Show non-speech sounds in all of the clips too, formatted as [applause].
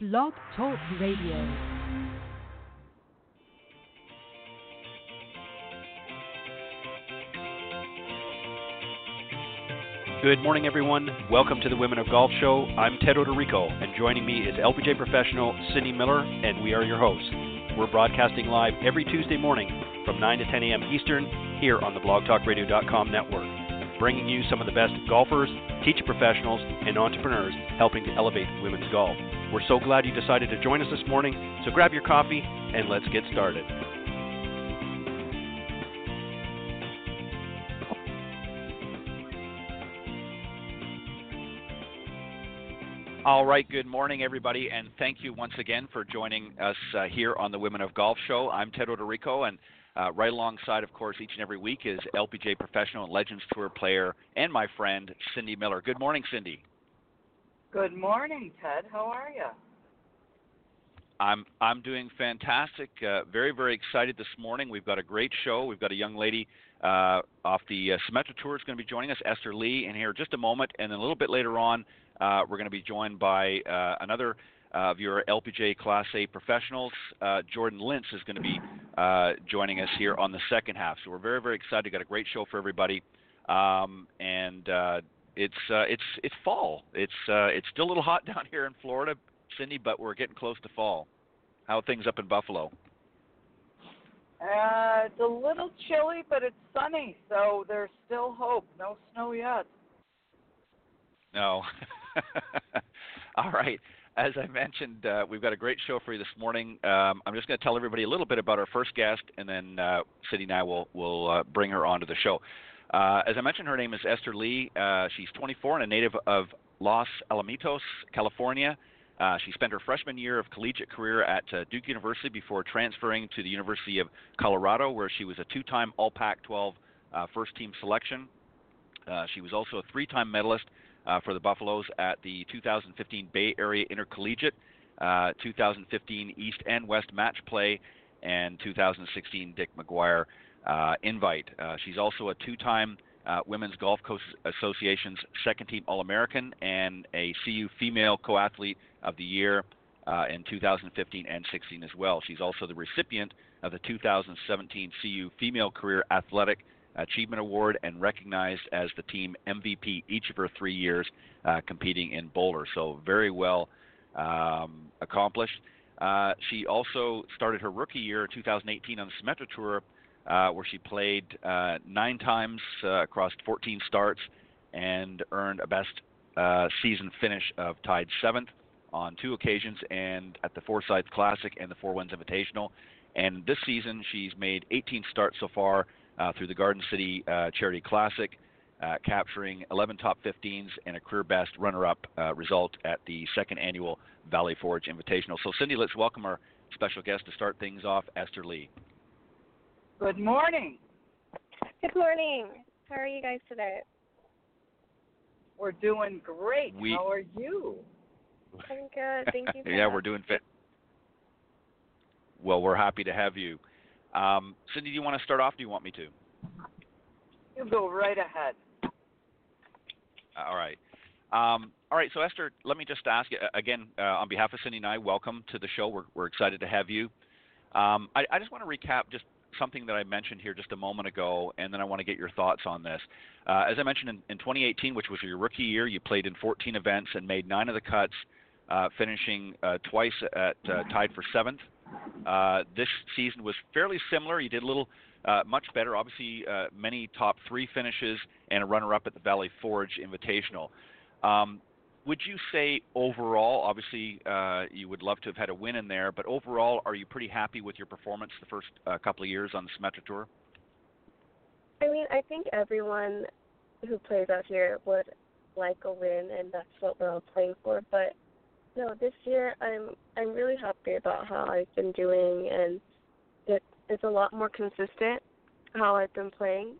Blog Talk Radio. Good morning, everyone. Welcome to the Women of Golf Show. I'm Ted Oderico, and joining me is LPGA professional Cindy Miller, and we are your hosts. We're broadcasting live every Tuesday morning from 9 to 10 a.m. Eastern here on the blogtalkradio.com network, bringing you some of the best golfers, teacher professionals, and entrepreneurs helping to elevate women's golf. We're so glad you decided to join us this morning, so grab your coffee and let's get started. All right, good morning, everybody, and thank you once again for joining us uh, here on the Women of Golf Show. I'm Ted Oderico, and uh, right alongside, of course, each and every week is LPGA professional and Legends Tour player and my friend Cindy Miller. Good morning, Cindy. Good morning, Ted. How are you? I'm I'm doing fantastic. Uh, very very excited this morning. We've got a great show. We've got a young lady uh, off the uh, Symetra Tour is going to be joining us, Esther Lee, in here just a moment, and then a little bit later on, uh, we're going to be joined by uh, another of your LPGA Class A professionals. Uh, Jordan Lintz is going to be uh, joining us here on the second half. So we're very, very excited. We've got a great show for everybody, um, and uh, it's it's it's fall. It's it's still a little hot [laughs] down here in Florida, Cindy, but we're getting close to fall. How are things up in Buffalo? Uh, it's a little chilly, but it's sunny, so there's still hope. No snow yet. No. [laughs] All right. As I mentioned, uh, we've got a great show for you this morning. Um, I'm just going to tell everybody a little bit about our first guest, and then uh, Cindy and I will will uh, bring her onto the show. Uh, as I mentioned, her name is Esther Lee. Uh, she's 24 and a native of Los Alamitos, California. Uh, she spent her freshman year of collegiate career at Duke University before transferring to the University of Colorado, where she was a two-time All Pac-12 uh, first-team selection. She was also a three-time medalist uh, for the Buffaloes at the 2015 Bay Area Intercollegiate, uh, 2015 East and West Match Play, and 2016 Dick McGuirk uh, Invite. Uh, she's also a two-time uh, Women's Golf Coach Association's second team All American and a CU Female Co Athlete of the Year uh, in 2015 and 16 as well. She's also the recipient of the 2017 CU Female Career Athletic Achievement Award and recognized as the team MVP each of her three years uh, competing in Boulder. So, very well um, accomplished. Uh, she also started her rookie year 2018 on the Symetra Tour, uh, where she played uh, nine times uh, across 14 starts and earned a best uh, season finish of tied seventh on two occasions and at the Forsyth Classic and the Four Winds Invitational. And this season, she's made 18 starts so far through the Garden City uh, Charity Classic, uh, capturing 11 top 15s and a career best runner-up uh, result at the second annual Valley Forge Invitational. So, Cindy, let's welcome our special guest to start things off, Esther Lee. Good morning. Good morning. How are you guys today? We're doing great. We, How are you? I'm good. Thank you. [laughs] yeah, we're doing fit. Well, we're happy to have you. Um, Cindy, do you want to start off? Do you want me to? You go right ahead. All right. Um, all right. So, Esther, let me just ask you again uh, on behalf of Cindy and I. Welcome to the show. We're, we're excited to have you. Um, I, I, just want to recap just something that I mentioned here just a moment ago, and then I want to get your thoughts on this. Uh, as I mentioned in, in, 2018, which was your rookie year, you played in 14 events and made nine of the cuts, uh, finishing uh, twice at uh, tied for seventh. Uh, this season was fairly similar. You did a little uh, much better. Obviously, uh, many top three finishes and a runner-up at the Valley Forge Invitational. Um, would you say overall, obviously, uh, you would love to have had a win in there, but overall, are you pretty happy with your performance the first uh, couple of years on the Symetra Tour? I mean, I think everyone who plays out here would like a win, and that's what we're all playing for. But no, this year I'm I'm really happy about how I've been doing, and it it's a lot more consistent how I've been playing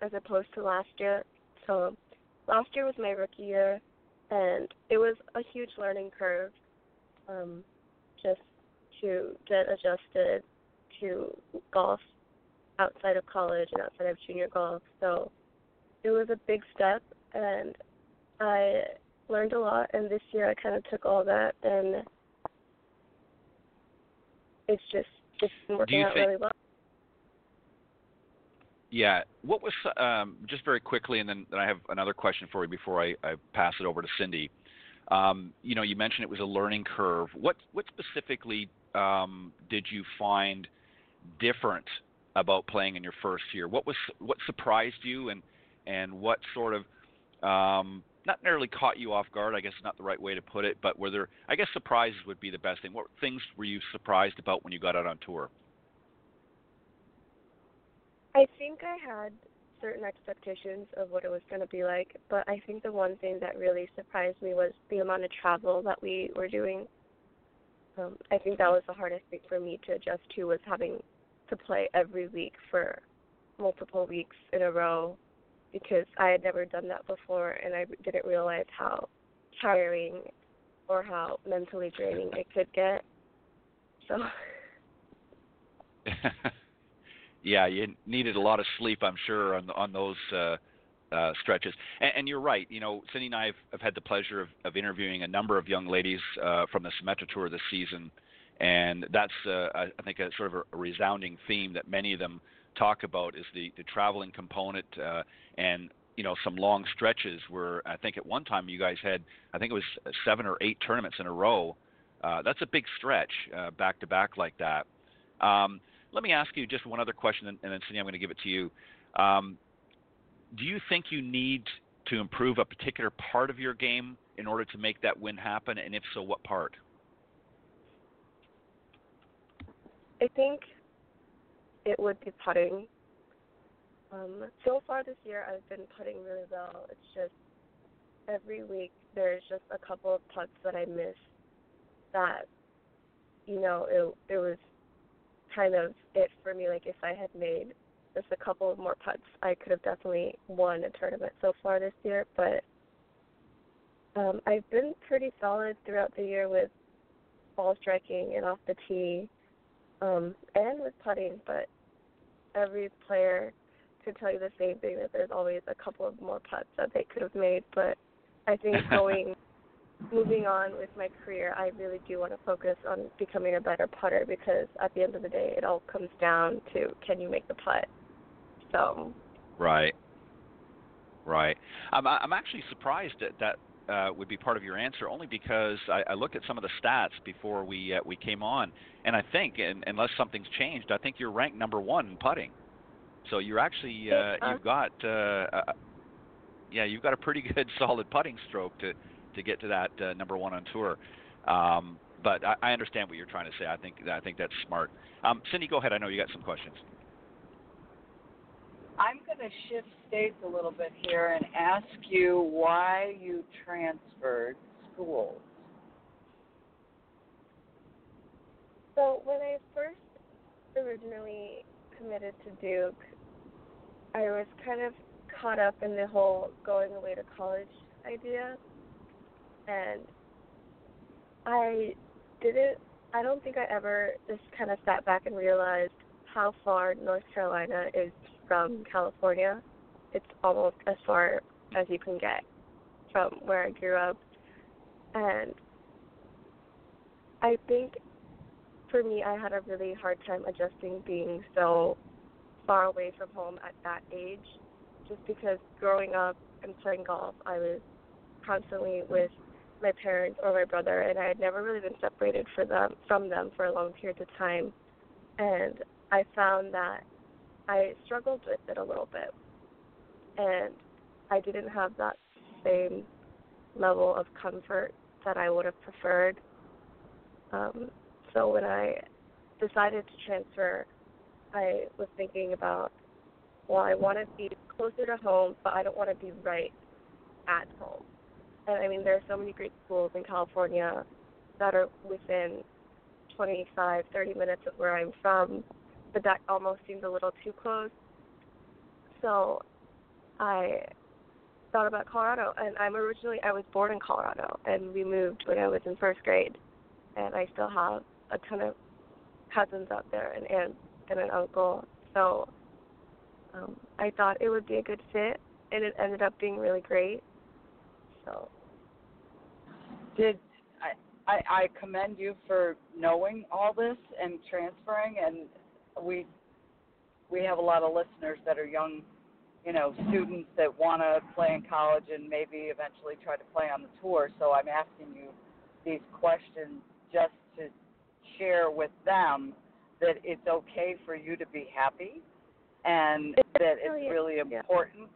as opposed to last year. So last year was my rookie year, and it was a huge learning curve, um, just to get adjusted to golf outside of college and outside of junior golf. So it was a big step, and I learned a lot, and this year I kind of took all that and it's just it's been working out think- really well. Yeah. What was um, just very quickly, and then, then I have another question for you before I, I pass it over to Cindy. Um, you know, you mentioned it was a learning curve. What what specifically um, did you find different about playing in your first year? What was what surprised you, and and what sort of um, not nearly caught you off guard? I guess is not the right way to put it, but were there? I guess surprises would be the best thing. What things were you surprised about when you got out on tour? I think I had certain expectations of what it was going to be like, but I think the one thing that really surprised me was the amount of travel that we were doing. Um, I think that was the hardest thing for me to adjust to was having to play every week for multiple weeks in a row because I had never done that before and I didn't realize how tiring or how mentally draining it could get. So [laughs] yeah, you needed a lot of sleep, I'm sure, on on those uh, uh, stretches. And, and you're right. You know, Cindy and I have, have had the pleasure of, of interviewing a number of young ladies uh, from the Symetra Tour this season, and that's uh, I think a sort of a, a resounding theme that many of them talk about is the the traveling component uh, and you know some long stretches where I think at one time you guys had I think it was seven or eight tournaments in a row. Uh, that's a big stretch uh, back to back like that. Um, let me ask you just one other question, and, and then Cindy, I'm going to give it to you. Um, do you think you need to improve a particular part of your game in order to make that win happen? And if so, what part? I think it would be putting. Um, so far this year, I've been putting really well. It's just every week there's just a couple of putts that I miss that, you know, it it was kind of it for me. Like if I had made just a couple of more putts, I could have definitely won a tournament so far this year. But um, I've been pretty solid throughout the year with ball striking and off the tee um, and with putting, but every player could tell you the same thing that there's always a couple of more putts that they could have made. But I think [laughs] going, moving on with my career, I really do want to focus on becoming a better putter because at the end of the day, it all comes down to can you make the putt. So Right. Right. I'm I'm actually surprised that that uh, would be part of your answer, only because I, I looked at some of the stats before we uh, we came on, and I think, and, unless something's changed, I think you're ranked number one in putting. So you're actually uh, you've got uh, uh, yeah you've got a pretty [laughs] good solid putting stroke to to get to that uh, number one on tour. Um, but I, I understand what you're trying to say. I think I think that's smart. Um, Cindy, go ahead. I know you got some questions. I'm going to shift states a little bit here and ask you why you transferred schools. So when I first originally committed to Duke, I was kind of caught up in the whole going away to college idea, and I didn't. I don't think I ever just kind of sat back and realized how far North Carolina is from hmm. California. It's almost as far as you can get from where I grew up, and I think for me, I had a really hard time adjusting being so far away from home at that age, just because growing up and playing golf, I was constantly with my parents or my brother, and I had never really been separated for them from them for a long period of time, and I found that I struggled with it a little bit, and I didn't have that same level of comfort that I would have preferred. Um, so when I decided to transfer, I was thinking about, well, I want to be closer to home, but I don't want to be right at home. And I mean, there are so many great schools in California that are within 25, 30 minutes of where I'm from, but that almost seems a little too close. So I thought about Colorado, and I'm originally I was born in Colorado, and we moved when I was in first grade, and I still have a ton of cousins out there and aunts and an uncle. So um, I thought it would be a good fit, and it ended up being really great. So Did I, I commend you for knowing all this and transferring. And we we have a lot of listeners that are young, you know, students that want to play in college and maybe eventually try to play on the tour. So I'm asking you these questions just to share with them that it's okay for you to be happy and that it's really is, really yeah. important.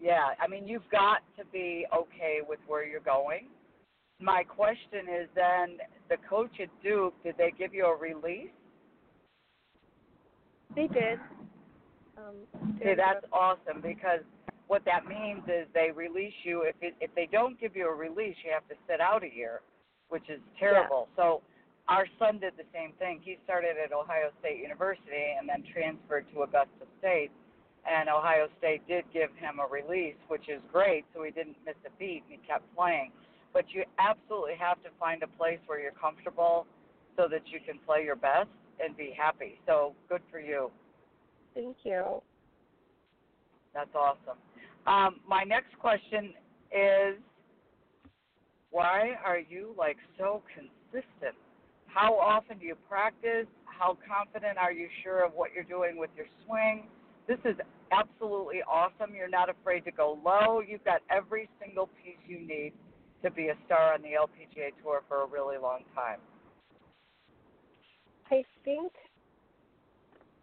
Yeah, I mean, you've got to be okay with where you're going. My question is then the coach at Duke, did they give you a release? They did. Um, See, that's awesome because what that means is they release you. If it, if they don't give you a release, you have to sit out a year, which is terrible. So our son did the same thing. He started at Ohio State University and then transferred to Augusta State, and Ohio State did give him a release, which is great. So he didn't miss a beat and he kept playing. But you absolutely have to find a place where you're comfortable so that you can play your best and be happy. So good for you. Thank you. That's awesome. Um, my next question is why are you like so consistent? How often do you practice? How confident are you sure of what you're doing with your swing? This is absolutely awesome. You're not afraid to go low. You've got every single piece you need to be a star on the LPGA tour for a really long time. I think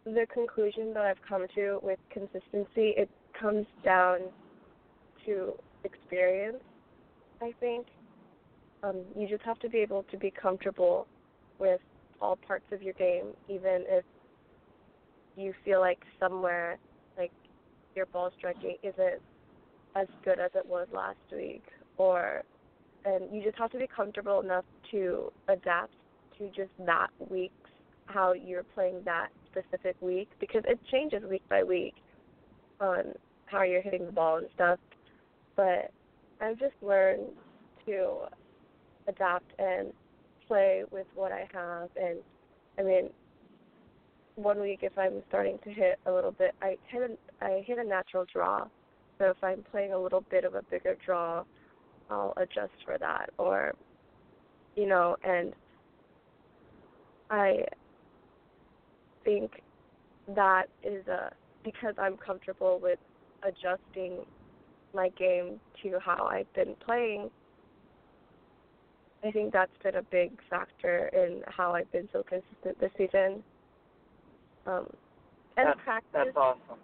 the conclusion that I've come to with consistency, it comes down to experience. I think um, you just have to be able to be comfortable with all parts of your game, even if you feel like somewhere, like your ball striking isn't as good as it was last week, or and you just have to be comfortable enough to adapt to just that week's how you're playing that specific week because it changes week by week on how you're hitting the ball and stuff. But I've just learned to adapt and play with what I have and I mean one week if I'm starting to hit a little bit I hit a I hit a natural draw. So if I'm playing a little bit of a bigger draw, I'll adjust for that or you know, and I think that is a because I'm comfortable with adjusting my game to how I've been playing. I think that's been a big factor in how I've been so consistent this season. Um, and That's- practice, That's awesome.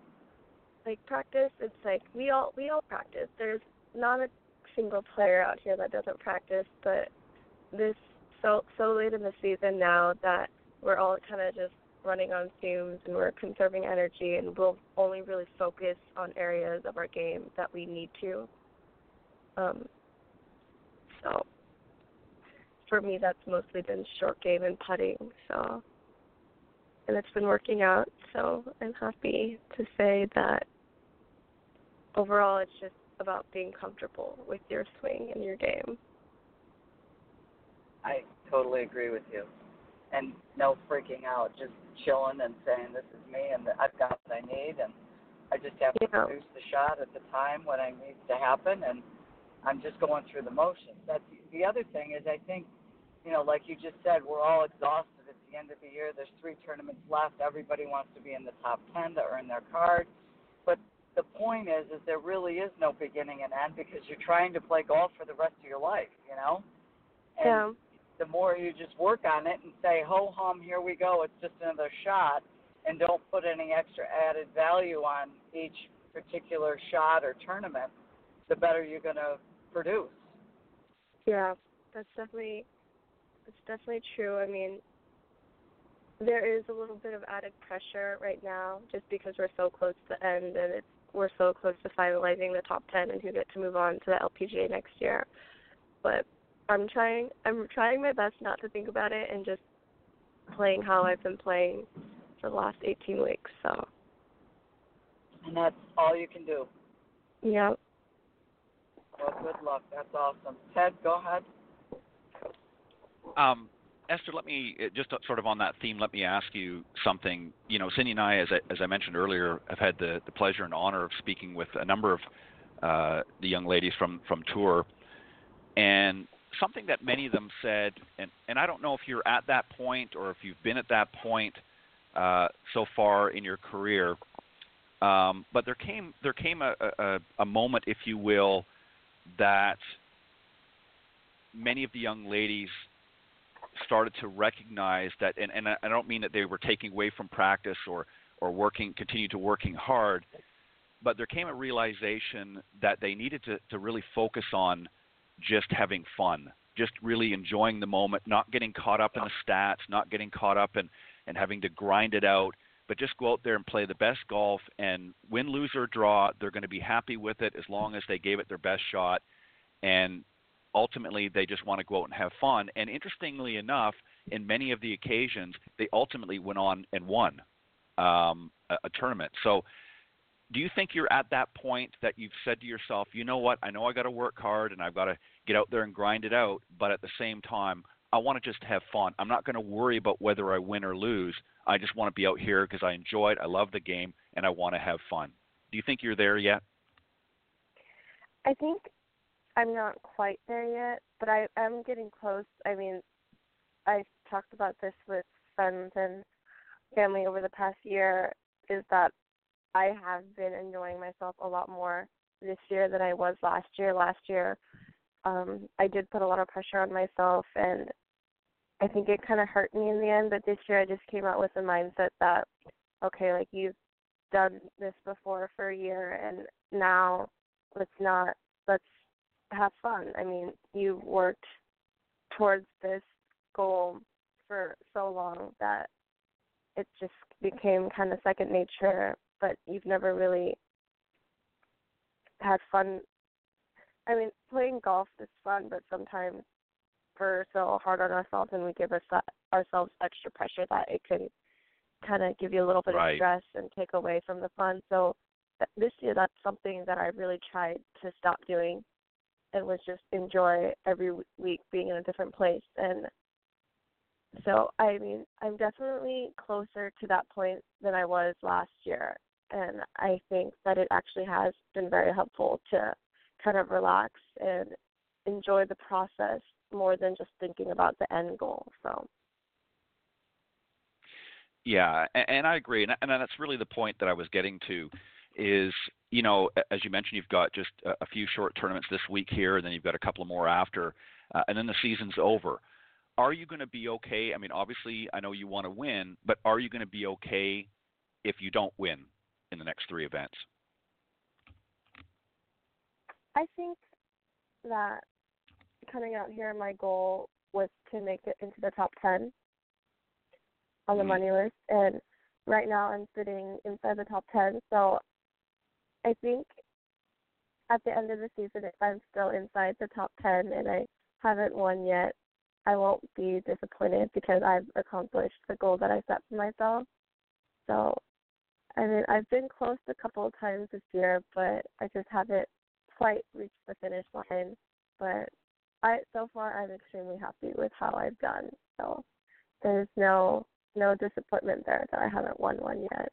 like practice, it's like we all we all practice. There's not a single player out here that doesn't practice, but this so so late in the season now that we're all kind of just running on fumes and we're conserving energy and we'll only really focus on areas of our game that we need to. Um, so for me, that's mostly been short game and putting. So and it's been working out. So I'm happy to say that overall, it's just about being comfortable with your swing and your game. I totally agree with you. And no freaking out, just chilling and saying this is me and I've got what I need and I just have to Yeah. produce the shot at the time when it needs to happen and I'm just going through the motions. That's the other thing is I think, you know, like you just said, we're all exhausted at the end of the year. There's three tournaments left. Everybody wants to be in the top ten to earn their card. But the point is is there really is no beginning and end because you're trying to play golf for the rest of your life, you know? And yeah. The more you just work on it and say, ho hum, here we go, it's just another shot, and don't put any extra added value on each particular shot or tournament, the better you're going to produce. Yeah, that's definitely that's definitely true. I mean, there is a little bit of added pressure right now just because we're so close to the end and it's we're so close to finalizing the top 10 and who get to move on to the LPGA next year. But I'm trying I'm trying my best not to think about it and just playing how I've been playing for the last 18 weeks. So, And that's all you can do. yeah. Well, good luck. That's awesome. Ted, go ahead. Um, Esther, let me uh, just sort of on that theme. Let me ask you something. You know, Cindy and I, as I, as I mentioned earlier, have had the, the pleasure and honor of speaking with a number of uh, the young ladies from from tour, and something that many of them said, and, and I don't know if you're at that point or if you've been at that point uh, so far in your career, um, but there came there came a, a, a moment, if you will, that many of the young ladies started to recognize that, and, and I don't mean that they were taking away from practice or or working, continue to working hard, but there came a realization that they needed to, to really focus on just having fun, just really enjoying the moment, not getting caught up in the stats, not getting caught up in and having to grind it out, but just go out there and play the best golf and win, lose or draw, they're going to be happy with it as long as they gave it their best shot. And ultimately, they just want to go out and have fun. And interestingly enough, in many of the occasions, they ultimately went on and won um, a, a tournament. So, do you think you're at that point that you've said to yourself, you know what, I know I got to work hard and I've got to get out there and grind it out, but at the same time, I want to just have fun. I'm not going to worry about whether I win or lose. I just want to be out here because I enjoy it. I love the game, and I want to have fun. Do you think you're there yet? I think I'm not quite there yet, but I am getting close. I mean, I've talked about this with friends and family over the past year. Is that I have been enjoying myself a lot more this year than I was last year. Last year, um, I did put a lot of pressure on myself, and I think it kind of hurt me in the end, but this year I just came out with the mindset that, okay, like you've done this before for a year, and now let's not let's have fun. I mean, you worked towards this goal for so long that it just became kind of second nature, but you've never really had fun. I mean, playing golf is fun, but sometimes we're so hard on ourselves and we give us ourselves extra pressure that it can kind of give you a little bit right. of stress and take away from the fun. So this year, that's something that I really tried to stop doing, and was just enjoy every week being in a different place. And so, I mean, I'm definitely closer to that point than I was last year, and I think that it actually has been very helpful to kind of relax and enjoy the process more than just thinking about the end goal. So. Yeah, and, I agree, and, and that's really the point that I was getting to. Is you know, as you mentioned, you've got just a, a few short tournaments this week here, and then you've got a couple more after, uh, and then the season's over. Are you going to be okay? I mean, obviously, I know you want to win, but are you going to be okay if you don't win in the next three events? I think that coming out here, my goal was to make it into the top 10 on the mm-hmm. money list. And right now I'm sitting inside the top 10. So I think at the end of the season, if I'm still inside the top 10 and I haven't won yet, I won't be disappointed because I've accomplished the goal that I set for myself. So, I mean, I've been close a couple of times this year, but I just haven't quite reached the finish line. But I so far I'm extremely happy with how I've done. So there's no no disappointment there that I haven't won one yet.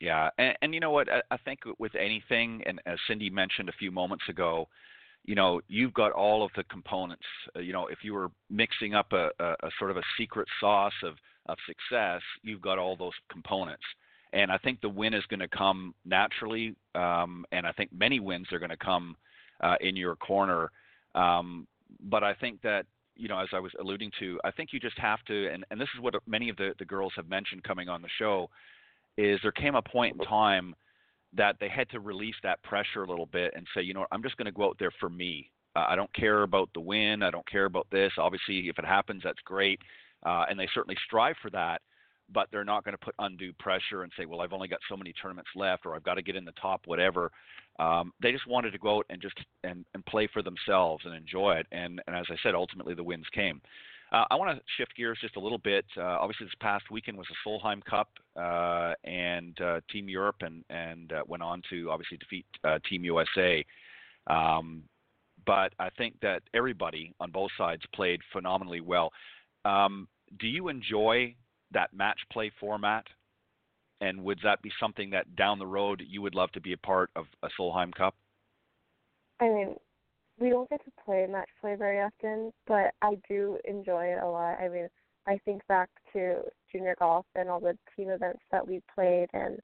Yeah, and, and you know what? I, I think with anything, and as Cindy mentioned a few moments ago, you know, you've got all of the components. Uh, you know, if you were mixing up a, a, a sort of a secret sauce of of success, you've got all those components. And I think the win is going to come naturally, um, and I think many wins are going to come uh, in your corner. Um, but I think that you know, as I was alluding to, I think you just have to, and, and this is what many of the, the girls have mentioned coming on the show, is there came a point in time that they had to release that pressure a little bit and say, you know, I'm just going to go out there for me. I don't care about the win. I don't care about this. Obviously, if it happens, that's great, uh, and they certainly strive for that. But they're not going to put undue pressure and say, well, I've only got so many tournaments left, or I've got to get in the top, whatever. Um, they just wanted to go out and just and, and play for themselves and enjoy it. And, and as I said, ultimately the wins came. Uh, I want to shift gears just a little bit. Uh, obviously, this past weekend was the Solheim Cup, uh, and uh, Team Europe and and uh, went on to obviously defeat uh, Team USA. Um, but I think that everybody on both sides played phenomenally well. Um, do you enjoy that match play format? And would that be something that down the road you would love to be a part of a Solheim Cup? I mean, we don't get to play match play very often, but I do enjoy it a lot. I mean, I think back to junior golf and all the team events that we played, and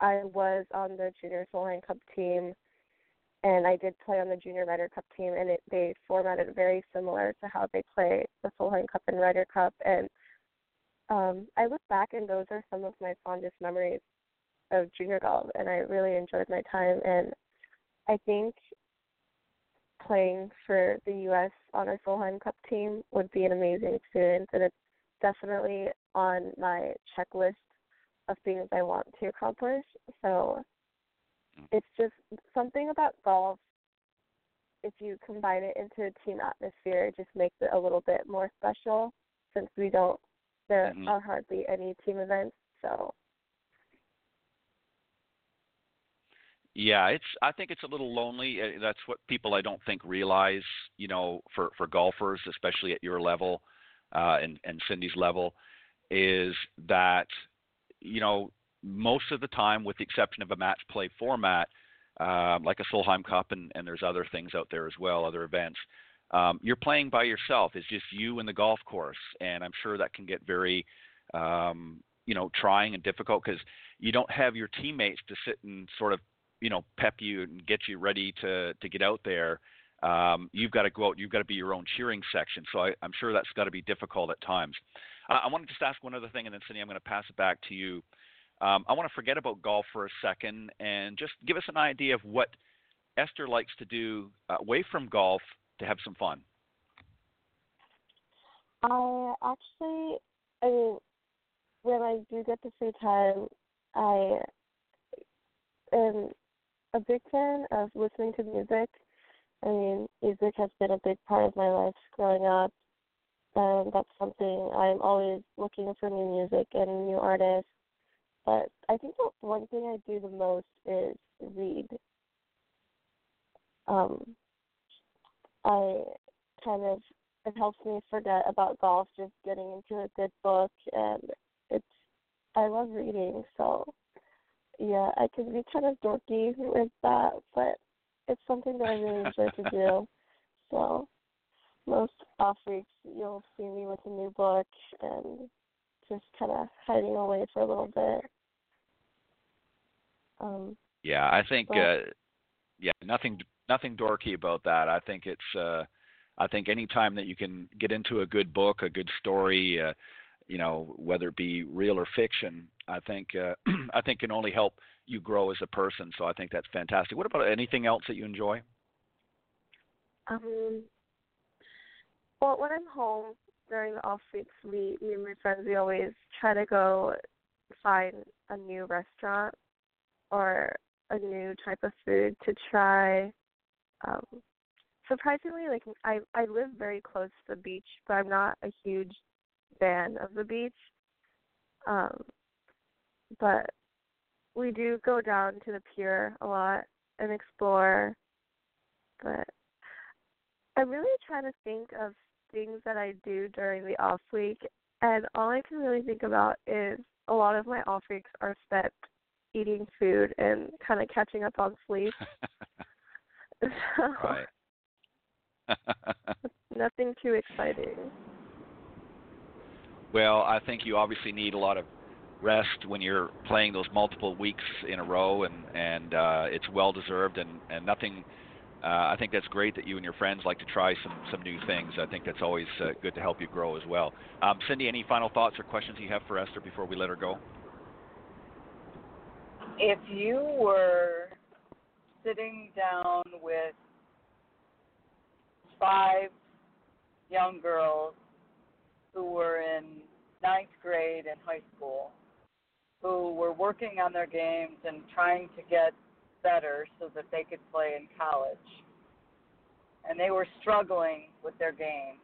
I was on the junior Solheim Cup team, and I did play on the junior Ryder Cup team, and it, they formatted very similar to how they play the Solheim Cup and Ryder Cup, and um, I look back and those are some of my fondest memories of junior golf, and I really enjoyed my time, and I think playing for the U.S. Honor Solheim Cup team would be an amazing experience, and it's definitely on my checklist of things I want to accomplish. So it's just something about golf. If you combine it into a team atmosphere, it just makes it a little bit more special. Since we don't, there Mhm. are hardly any team events, so Yeah, it's. I think it's a little lonely. Uh, That's what people I don't think realize. You know, for for golfers, especially at your level, uh, and and Cindy's level, is that you know most of the time, with the exception of a match play format, um, like a Solheim Cup, and and there's other things out there as well, other events. Um, you're playing by yourself. It's just you and the golf course, and I'm sure that can get very, um, you know, trying and difficult because you don't have your teammates to sit and sort of you know pep you and get you ready to to get out there um, you've got to go out you've got to be your own cheering section so I, i'm sure that's got to be difficult at times uh, i want to just ask one other thing and then cindy i'm going to pass it back to you um, i want to forget about golf for a second and just give us an idea of what esther likes to do uh, away from golf to have some fun I actually, I mean, when I do get the free time, I am a big fan of listening to music. I mean, music has been a big part of my life growing up, and that's something I'm always looking for new music and new artists. But I think the one thing I do the most is read. Um, I kind of it helps me forget about golf just getting into a good book and it's I love reading so yeah, I can be kind of dorky with that, but it's something that I really enjoy to do. [laughs] So most off weeks you'll see me with a new book and just kind of hiding away for a little bit. Um, yeah i think Well- uh, yeah nothing nothing dorky about that i think it's uh I think any time that you can get into a good book, a good story, uh, you know, whether it be real or fiction, I think uh, [clears throat] I think can only help you grow as a person. So I think that's fantastic. What about anything else that you enjoy? Um, well, when I'm home during the off weeks, we, me and my friends, we always try to go find a new restaurant or a new type of food to try. Um, surprisingly, like I I live very close to the beach, but I'm not a huge fan of the beach. Um, but we do go down to the pier a lot and explore. But I'm really trying to think of things that I do during the off week, and all I can really think about is a lot of my off weeks are spent eating food and kind of catching up on sleep. so [laughs] right. [laughs] [laughs] nothing too exciting. well, I think you obviously need a lot of rest when you're playing those multiple weeks in a row, and and uh, it's well deserved, and and nothing. Uh, I think that's great that you and your friends like to try some some new things. I think that's always uh, good to help you grow as well. Um, Cindy, any final thoughts or questions you have for Esther before we let her go? If you were sitting down with five young girls who were in ninth grade in high school, who were working on their games and trying to get better so that they could play in college. And they were struggling with their game.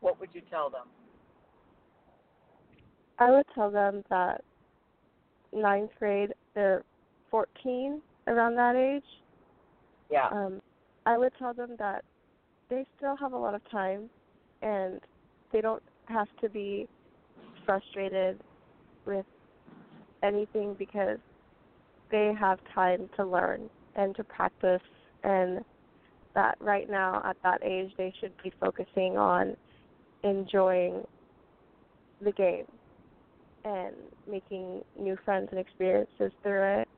What would you tell them? I would tell them that ninth grade, they're 14, around that age. Yeah. Um, I would tell them that they still have a lot of time and they don't have to be frustrated with anything because they have time to learn and to practice and that right now at that age they should be focusing on enjoying the game and making new friends and experiences through it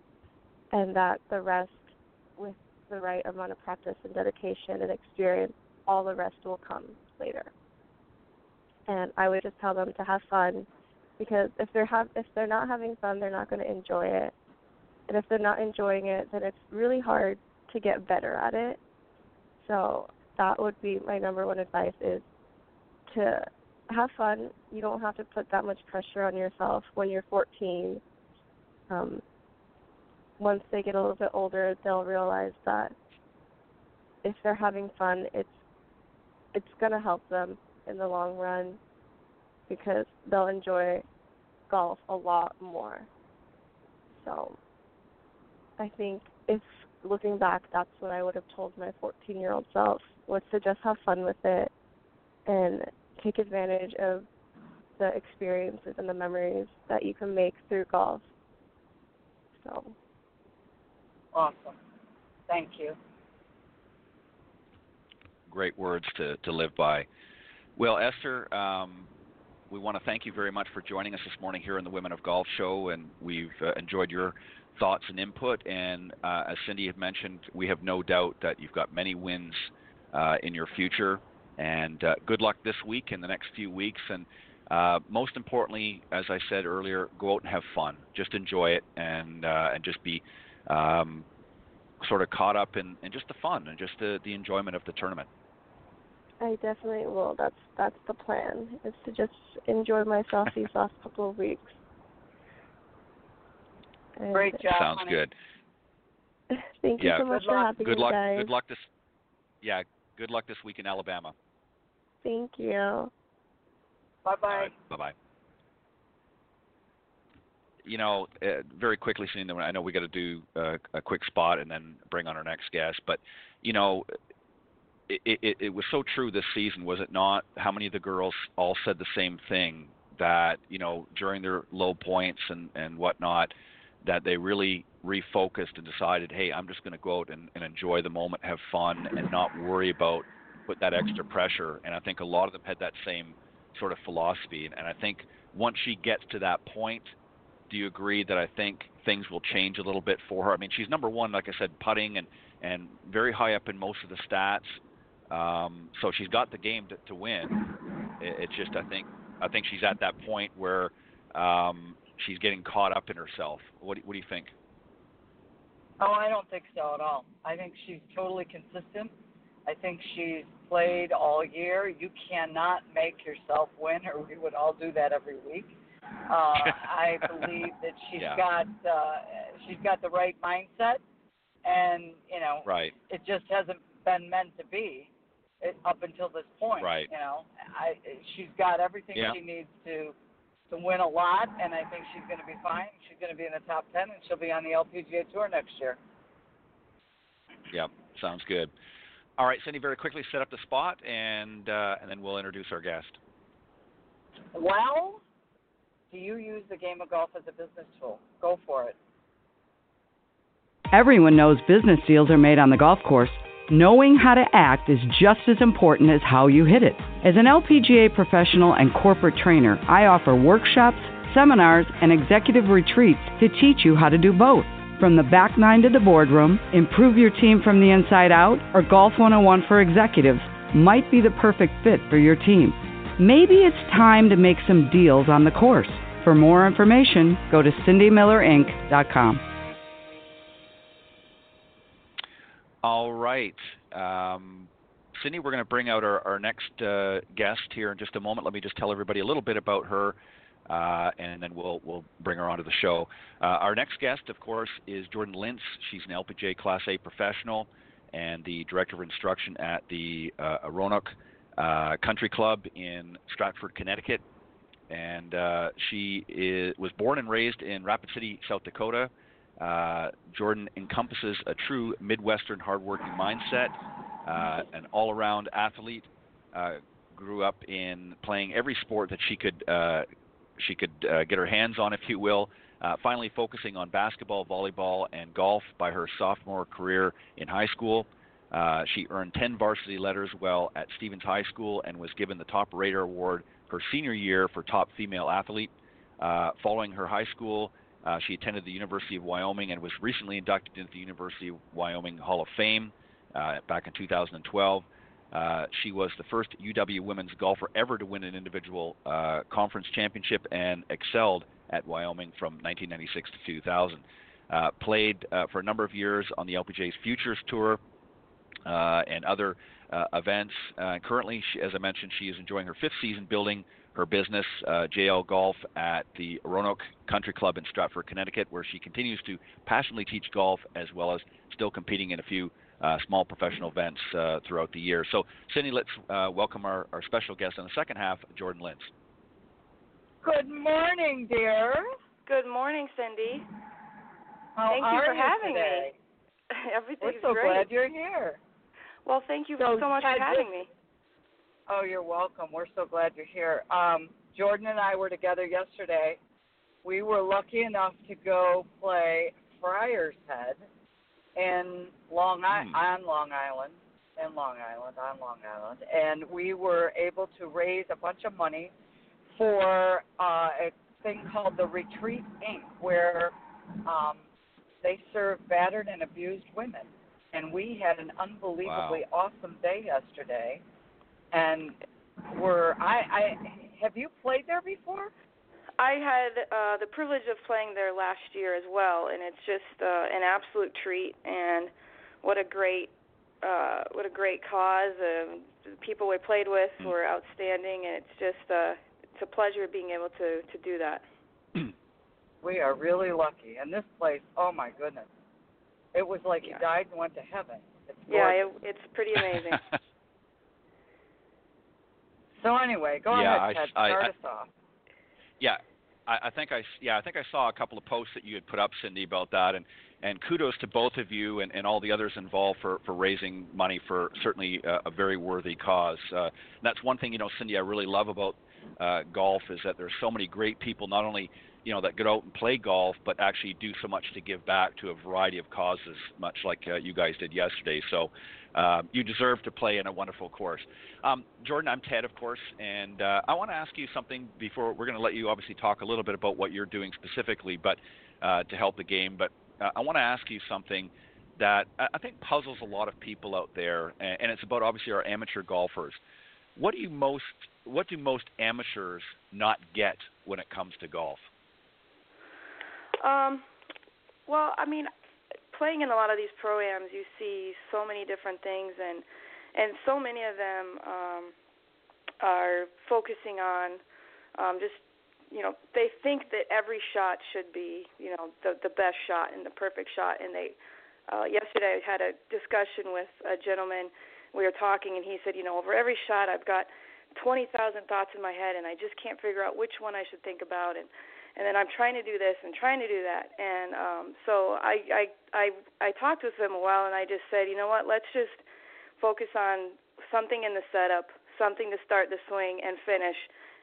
and that the rest with the right amount of practice and dedication and experience all the rest will come later. And i would just tell them to have fun because if they're have if they're not having fun they're not going to enjoy it and if they're not enjoying it then it's really hard to get better at it so that would be my number one advice is to have fun. You don't have to put that much pressure on yourself when you're 14. Um, once they get a little bit older, they'll realize that if they're having fun, it's it's gonna help them in the long run because they'll enjoy golf a lot more. So I think if looking back, that's what I would have told my 14 year old self was to just have fun with it and take advantage of the experiences and the memories that you can make through golf. So. Awesome. Thank you. Great words to, to live by. Well, Esther, um, we want to thank you very much for joining us this morning here on the Women of Golf Show, and we've uh, enjoyed your thoughts and input. And uh, as Cindy had mentioned, we have no doubt that you've got many wins uh, in your future. And uh, good luck this week and the next few weeks. And uh, most importantly, as I said earlier, go out and have fun. Just enjoy it and uh, and just be um, sort of caught up in, in just the fun and just the, the enjoyment of the tournament. I definitely will. That's that's the plan. Is to just enjoy myself these last couple of weeks. And Great job. Sounds honey. good. [laughs] Thank Yeah. you so much Good for luck. having Good me, luck. guys. Good luck this. Yeah. Good luck this week in Alabama. Thank you. Bye bye. All right. Bye bye. You know, uh, very quickly, Cindy, I know we got to do uh, a quick spot and then bring on our next guest. But you know, it, it, it was so true this season, was it not? How many of the girls all said the same thing that you know during their low points and and whatnot, that they really refocused and decided, hey, I'm just going to go out and, and enjoy the moment, have fun, and not worry about put that extra pressure. And I think a lot of them had that same sort of philosophy. And, and I think once she gets to that point, do you agree that I think things will change a little bit for her? I mean, she's number one, like I said, putting and and very high up in most of the stats. Um, so she's got the game to, to win. It, it's just I think I think she's at that point where um, she's getting caught up in herself. What do, what do you think? Oh, I don't think so at all. I think she's totally consistent. I think she's played all year. You cannot make yourself win, or we would all do that every week. Uh, [laughs] I believe that she's Yeah. got uh, she's got the right mindset, and you know, Right. it just hasn't been meant to be it, up until this point. Right. You know, I she's got everything Yeah. she needs to to win a lot, and I think she's going to be fine. She's going to be in the top ten, and she'll be on the LPGA tour next year. Yep. Sounds good. All right, Cindy. Very quickly set up the spot, and uh, and then we'll introduce our guest. Well, do you use the game of golf as a business tool? Go for it. Everyone knows business deals are made on the golf course. Knowing how to act is just as important as how you hit it. As an LPGA professional and corporate trainer, I offer workshops, seminars, and executive retreats to teach you how to do both. From the back nine to the boardroom, improve your team from the inside out, or Golf 101 for executives might be the perfect fit for your team. Maybe it's time to make some deals on the course. For more information, go to cindymillerinc.com. All right. Um, Cindy, we're going to bring out our, our next uh, guest here in just a moment. Let me just tell everybody a little bit about her, uh, and then we'll we'll bring her onto the show. Uh, our next guest, of course, is Jordan Lintz. She's an LPGA Class A professional and the director of instruction at the uh, Oronoque uh, Country Club in Stratford, Connecticut. And uh, she is, was born and raised in Rapid City, South Dakota. Uh, Jordan encompasses a true Midwestern hardworking mindset, uh, an all-around athlete. Uh, grew up in playing every sport that she could uh, she could uh, get her hands on, if you will. Uh, finally, focusing on basketball, volleyball, and golf by her sophomore career in high school. She earned 10 varsity letters while at Stevens High School and was given the Top Raider Award her senior year for top female athlete. Following her high school, uh, she attended the University of Wyoming and was recently inducted into the University of Wyoming Hall of Fame uh, back in 2012. Uh, she was the first UW women's golfer ever to win an individual uh, conference championship and excelled at Wyoming from 1996 to 2000. Uh, played uh, for a number of years on the LPGA's Futures Tour and other events. currently, she, as I mentioned, she is enjoying her fifth season building her business, JL Golf, at the Oronoque Country Club in Stratford, Connecticut, where she continues to passionately teach golf as well as still competing in a few uh, small professional events uh, throughout the year. So, Cindy, let's uh, welcome our, our special guest in the second half, Jordan Lintz. Good morning, dear. Good morning, Cindy. How thank you for you having today? me. [laughs] Everything's We're so great. glad you're here. Well, thank you so, so much for having just, me. Oh, you're welcome. We're so glad you're here. Um, Jordan and I were together yesterday. We were lucky enough to go play Friar's Head in Long I- hmm. on Long Island, in Long Island, on Long Island, and we were able to raise a bunch of money for uh, a thing called the Retreat Inc., where um, they serve battered and abused women. And we had an unbelievably wow. awesome day yesterday. And we're I, I have you played there before? I had uh, the privilege of playing there last year as well, and it's just uh, an absolute treat. And what a great, uh, what a great cause. Uh, the people we played with Mm. were outstanding, and it's just uh, it's a pleasure being able to to do that. [clears throat] We are really lucky. And this place, oh my goodness, it was like Yeah. you died and went to heaven. It's Yeah, it, it's pretty amazing. [laughs] so anyway, go Yeah, ahead, I- Ted. I- Start I- us off. Yeah, I, I think I yeah I think I saw a couple of posts that you had put up, Cindy, about that, and and kudos to both of you and, and all the others involved for for raising money for certainly a, a very worthy cause. Uh, that's one thing you know, Cindy, I really love about uh, golf is that there's so many great people, not only you know that get out and play golf, but actually do so much to give back to a variety of causes, much like uh, you guys did yesterday. So uh, you deserve to play in a wonderful course. Um, Jordan, I'm Ted, of course, and uh, I want to ask you something before we're going to let you obviously talk a little bit about what you're doing specifically, but uh, to help the game. But uh, I want to ask you something that I think puzzles a lot of people out there, and it's about obviously our amateur golfers. What do you most what do most amateurs not get when it comes to golf? Um, well, I mean, playing in a lot of these proams, you see so many different things, and and so many of them um, are focusing on um, just you know they think that every shot should be you know the the best shot and the perfect shot, and they uh, yesterday I had a discussion with a gentleman. We were talking, and he said, you know, over every shot I've got twenty thousand thoughts in my head, and I just can't figure out which one I should think about, and and then I'm trying to do this and trying to do that, and um, so I I I I talked with him a while, and I just said, you know what, let's just focus on something in the setup, something to start the swing and finish,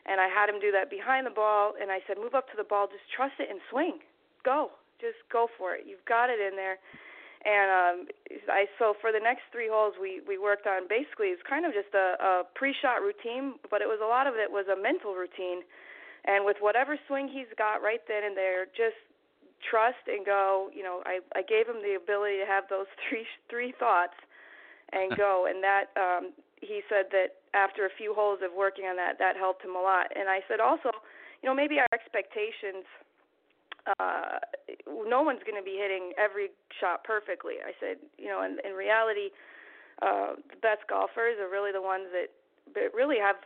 and I had him do that behind the ball, and I said, move up to the ball, just trust it and swing, go, just go for it, you've got it in there. And um, I so for the next three holes we we worked on basically it's kind of just a, a pre-shot routine, but it was a lot of it was a mental routine and with whatever swing he's got right then and there, just trust and go. You know, I I gave him the ability to have those [laughs] three three thoughts and [laughs] go, and that um, he said that after a few holes of working on that, that helped him a lot. And I said also, you know, maybe our expectations. Uh, no one's going to be hitting every shot perfectly. I said, you know, in, in reality, uh, the best golfers are really the ones that, that really have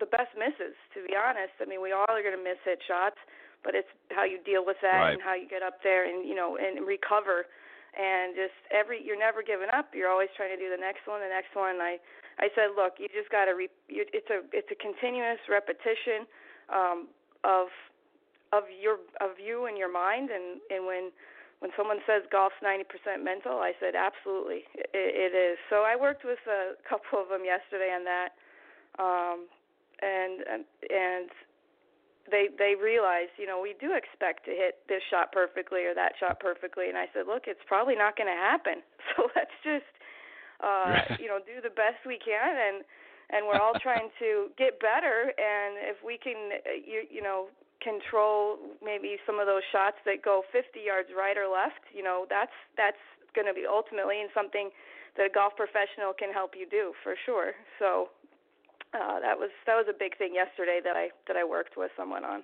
the best misses, to be honest. I mean, we all are going to miss hit shots, but it's how you deal with that Right. and how you get up there and you know and recover. And just every you're never giving up. You're always trying to do the next one, the next one. I I said, look, you just got to. Re- you, it's a it's a continuous repetition um, of of your of you and your mind. And and when when someone says golf's 90% mental, I said absolutely, it, it is. So I worked with a [laughs] couple of them yesterday on that. Um, and and and they they realized, you know, we do expect to hit this shot perfectly or that shot perfectly, and I said, look, it's probably not going to happen. [laughs] So let's just uh, you know, do the best we can, and and we're all trying to get better. And if we can, uh, you you know, control maybe some of those shots that go 50 yards right or left, you know, that's that's going to be ultimately in something that a golf professional can help you do for sure. So uh, that was that was a big thing yesterday that I that I worked with someone on.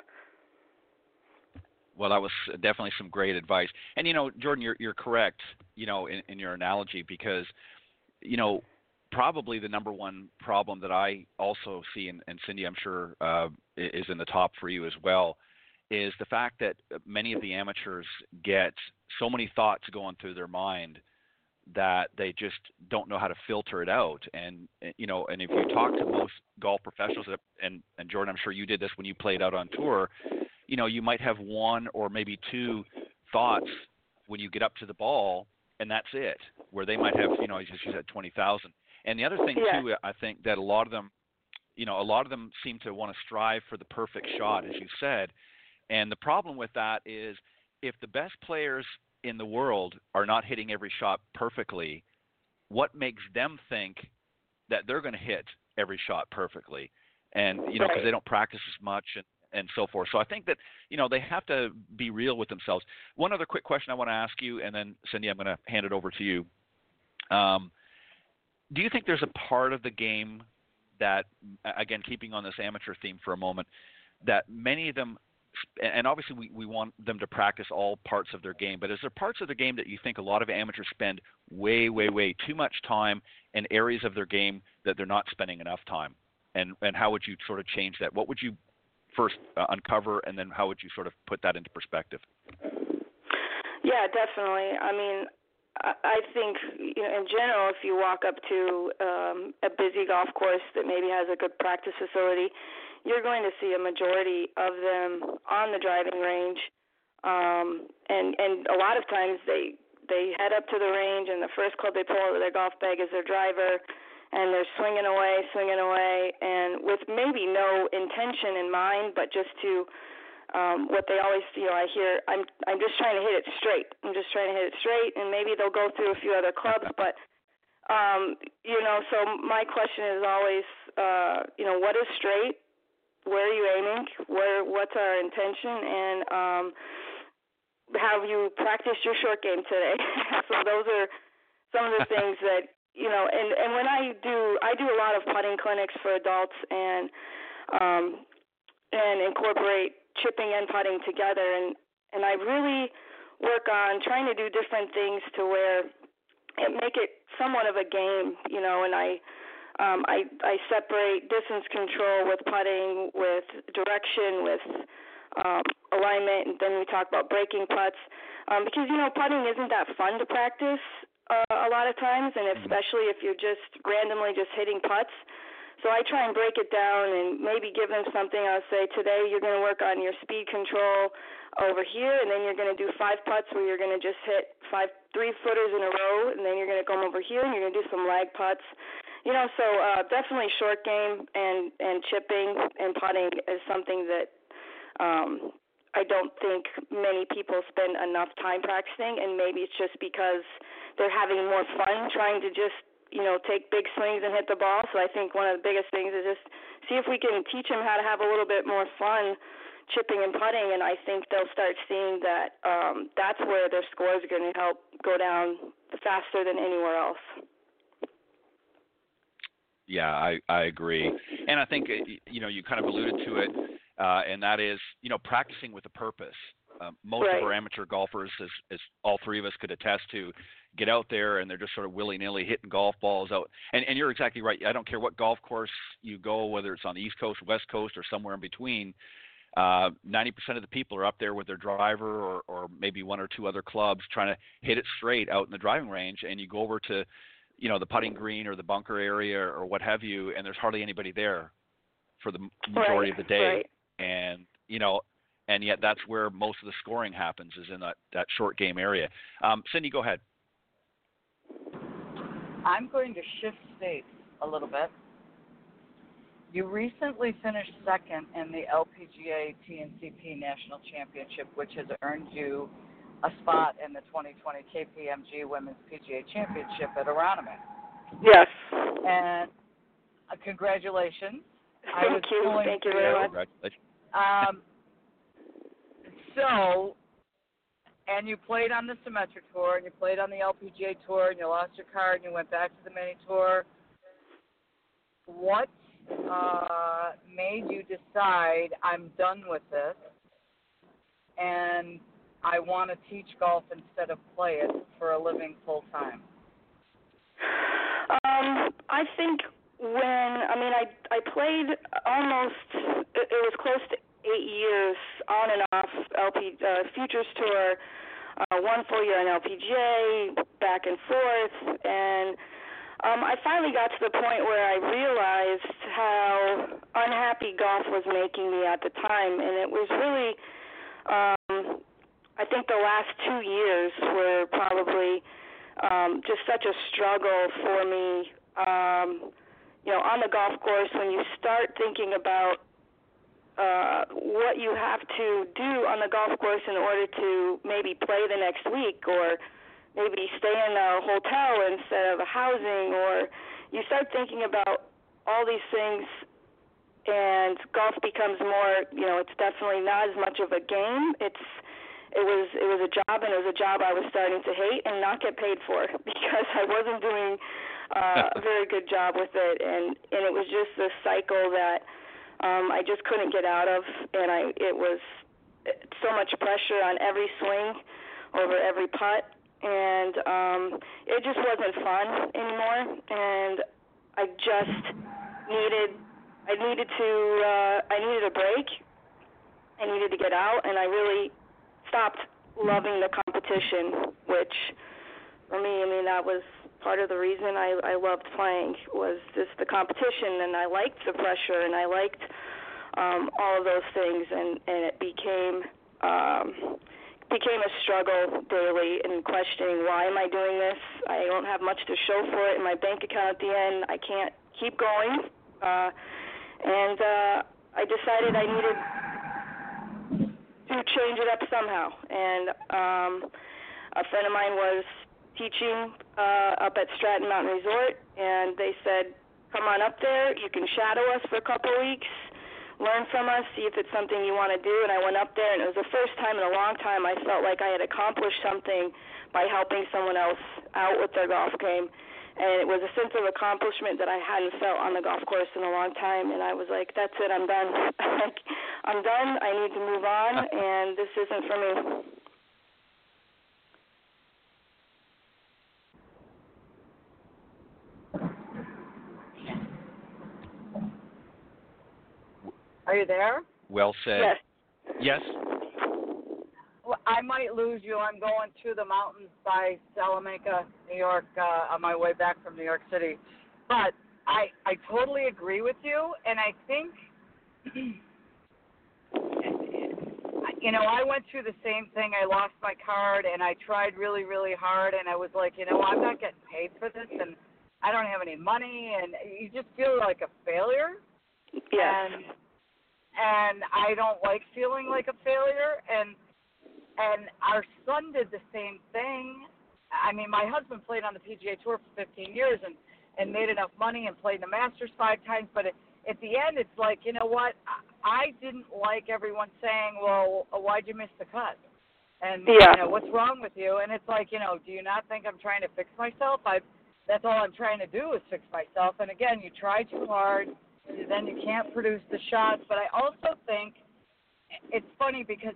Well, that was definitely some great advice. And you know, Jordan, you're you're correct. You know, in, in your analogy because, you know, probably the number one problem that I also see, and, and Cindy, I'm sure uh, is in the top for you as well, is the fact that many of the amateurs get so many thoughts going through their mind that they just don't know how to filter it out. And you know, and if you talk to most golf professionals, and and Jordan, I'm sure you did this when you played out on tour, you know, you might have one or maybe two thoughts when you get up to the ball, and that's it. Where they might have, you know, as you said, twenty thousand. And the other thing yeah. too, I think that a lot of them, you know, a lot of them seem to want to strive for the perfect shot, as you said. And the problem with that is if the best players in the world are not hitting every shot perfectly, what makes them think that they're going to hit every shot perfectly? And you know, because right. they don't practice as much and and so forth. So I think that you know they have to be real with themselves. One other quick question I want to ask you, and then Cindy, I'm going to hand it over to you. Um, do you think there's a part of the game that, again, keeping on this amateur theme for a moment, that many of them and obviously we, we want them to practice all parts of their game, but is there parts of the game that you think a lot of amateurs spend way, way, way too much time in areas of their game that they're not spending enough time? And and how would you sort of change that? What would you first uh, uncover, and then how would you sort of put that into perspective? Yeah, definitely. I mean, I think you know, in general, if you walk up to um, a busy golf course that maybe has a good practice facility, you're going to see a majority of them on the driving range, um, and and a lot of times they they head up to the range and the first club they pull out of their golf bag is their driver, and they're swinging away, swinging away, and with maybe no intention in mind, but just to um, what they always, you know, I hear, I'm, I'm just trying to hit it straight. I'm just trying to hit it straight, and maybe they'll go through a few other clubs, but, um, you know, so my question is always, uh, you know, what is straight? where are you aiming? Where what's our intention? And um, have you practiced your short game today? [laughs] so those are some of the [laughs] things that you know. And and when I do, I do a lot of putting clinics for adults and um, and incorporate chipping and putting together. And and I really work on trying to do different things to where it make it somewhat of a game, you know. And I um, I, I separate distance control with putting, with direction, with um, alignment, and then we talk about breaking putts. Um, because, you know, putting isn't that fun to practice uh, a lot of times, and mm-hmm. especially if you're just randomly just hitting putts. So I try and break it down and maybe give them something. I'll say, today you're going to work on your speed control over here, and then you're going to do five putts where you're going to just hit five three footers in a row, and then you're going to come over here and you're going to do some lag putts. You know, so uh, definitely short game and and chipping and putting is something that um, I don't think many people spend enough time practicing, and maybe it's just because they're having more fun trying to just you know take big swings and hit the ball. So I think one of the biggest things is just see if we can teach them how to have a little bit more fun chipping and putting, and I think they'll start seeing that um, that's where their scores are going to help go down faster than anywhere else. Yeah, I I agree, and I think you know you kind of alluded to it, uh, and that is you know practicing with a purpose. Uh, most right. of our amateur golfers, as, as all three of us could attest to, get out there and they're just sort of willy nilly hitting golf balls out. And and you're exactly right. I don't care what golf course you go, whether it's on the East Coast, West Coast, or somewhere in between. Uh, 90% of the people are up there with their driver or, or maybe one or two other clubs trying to hit it straight out in the driving range. And you go over to you know the putting green or the bunker area or what have you, and there's hardly anybody there for the majority right, of the day, right. and you know, and yet that's where most of the scoring happens is in that that short game area. Um, Cindy, go ahead. I'm going to shift states a little bit. You recently finished second in the LPGA T&CP National Championship, which has earned you a spot in the 2020 KPMG Women's PGA Championship at Aronimink. Yes. And uh, congratulations. I Thank was you. Thank you for very much. Congratulations. Um, so, and you played on the Symetra Tour, and you played on the LPGA Tour, and you lost your card, and you went back to the Mini Tour. What uh, made you decide I'm done with this, and I want to teach golf instead of play it for a living full time? Um, I think when I mean I I played almost it, it was close to eight years on and off LP uh, Futures Tour, uh, one full year on LPGA, back and forth, and um, I finally got to the point where I realized how unhappy golf was making me at the time, and it was really, um, I think the last two years were probably um, just such a struggle for me. Um, you know, on the golf course, when you start thinking about uh, what you have to do on the golf course in order to maybe play the next week or maybe stay in a hotel instead of a housing or you start thinking about all these things and golf becomes more you know it's definitely not as much of a game. It's it was it was a job and it was a job I was starting to hate and not get paid for [laughs] because I wasn't doing uh, a very good job with it. And and it was just this cycle that um I just couldn't get out of and I it was so much pressure on every swing over every putt and um it just wasn't fun anymore and I just needed I needed to uh I needed a break. I needed to get out and I really stopped loving the competition, which for me, I mean that was part of the reason I I loved playing was just the competition and I liked the pressure and I liked um all of those things and and it became um became a struggle daily and questioning why am I doing this? I don't have much to show for it in my bank account at the end. I can't keep going. Uh and uh I decided I needed to change it up somehow. And um a friend of mine was teaching uh up at Stratton Mountain Resort and they said, Come on up there, you can shadow us for a couple weeks learn from us, see if it's something you want to do. And I went up there, and it was the first time in a long time I felt like I had accomplished something by helping someone else out with their golf game. And it was a sense of accomplishment that I hadn't felt on the golf course in a long time. And I was like, that's it, I'm done. [laughs] I'm done. I need to move on, and this isn't for me. Are you there? Well said. Yes. Yes. Well, I might lose you. I'm going to the mountains by Salamanca, New York, uh, on my way back from New York City. But I I totally agree with you, and I think, [clears throat] you know, I went through the same thing. I lost my card, and I tried really, really hard, and I was like, you know, I'm not getting paid for this, and I don't have any money, and you just feel like a failure. Yes. And and I don't like feeling like a failure and and our son did the same thing. I mean, my husband played on the PGA Tour for 15 years and and made enough money and played the Masters five times, but it, at the end it's like, you know what? I didn't like everyone saying, "Well, why'd you miss the cut?" And Yeah. you know, what's wrong with you? And it's like, you know, do you not think I'm trying to fix myself? I that's all I'm trying to do is fix myself. And again, you try too hard, then you can't produce the shots. But I also think it's funny because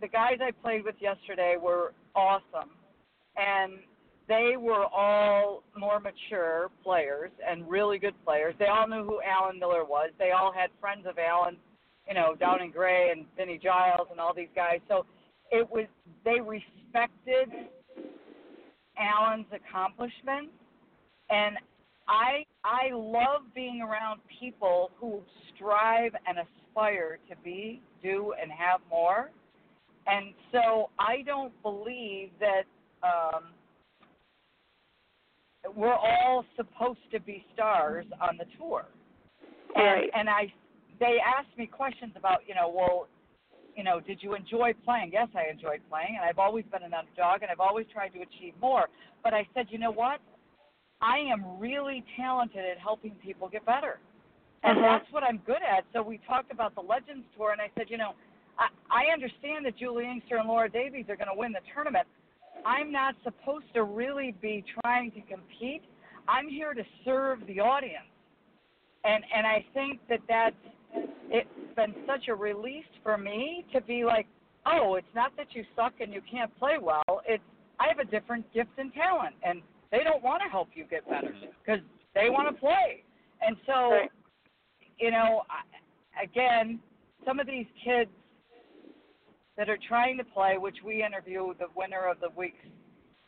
the guys I played with yesterday were awesome, and they were all more mature players and really good players. They all knew who Alan Miller was. They all had friends of Alan, you know, down in Gray and Vinny Giles and all these guys. So it was they respected Alan's accomplishments, and I I love being around people who strive and aspire to be, do, and have more. And so I don't believe that um, we're all supposed to be stars on the tour. And Right. and I they asked me questions about, you know, well, you know, did you enjoy playing? Yes, I enjoyed playing, and I've always been an underdog, and I've always tried to achieve more. But I said, you know what? I am really talented at helping people get better. And Uh-huh. that's what I'm good at. So we talked about the Legends Tour, and I said, you know, I, I understand that Juli Inkster and Laura Davies are going to win the tournament. I'm not supposed to really be trying to compete. I'm here to serve the audience. And and I think that that's it's been such a release for me to be like, oh, it's not that you suck and you can't play well. It's I have a different gift and talent, and they don't want to help you get better mm-hmm. because they want to play. And so, Right. you know, again, some of these kids that are trying to play, which we interview the winner of the week's,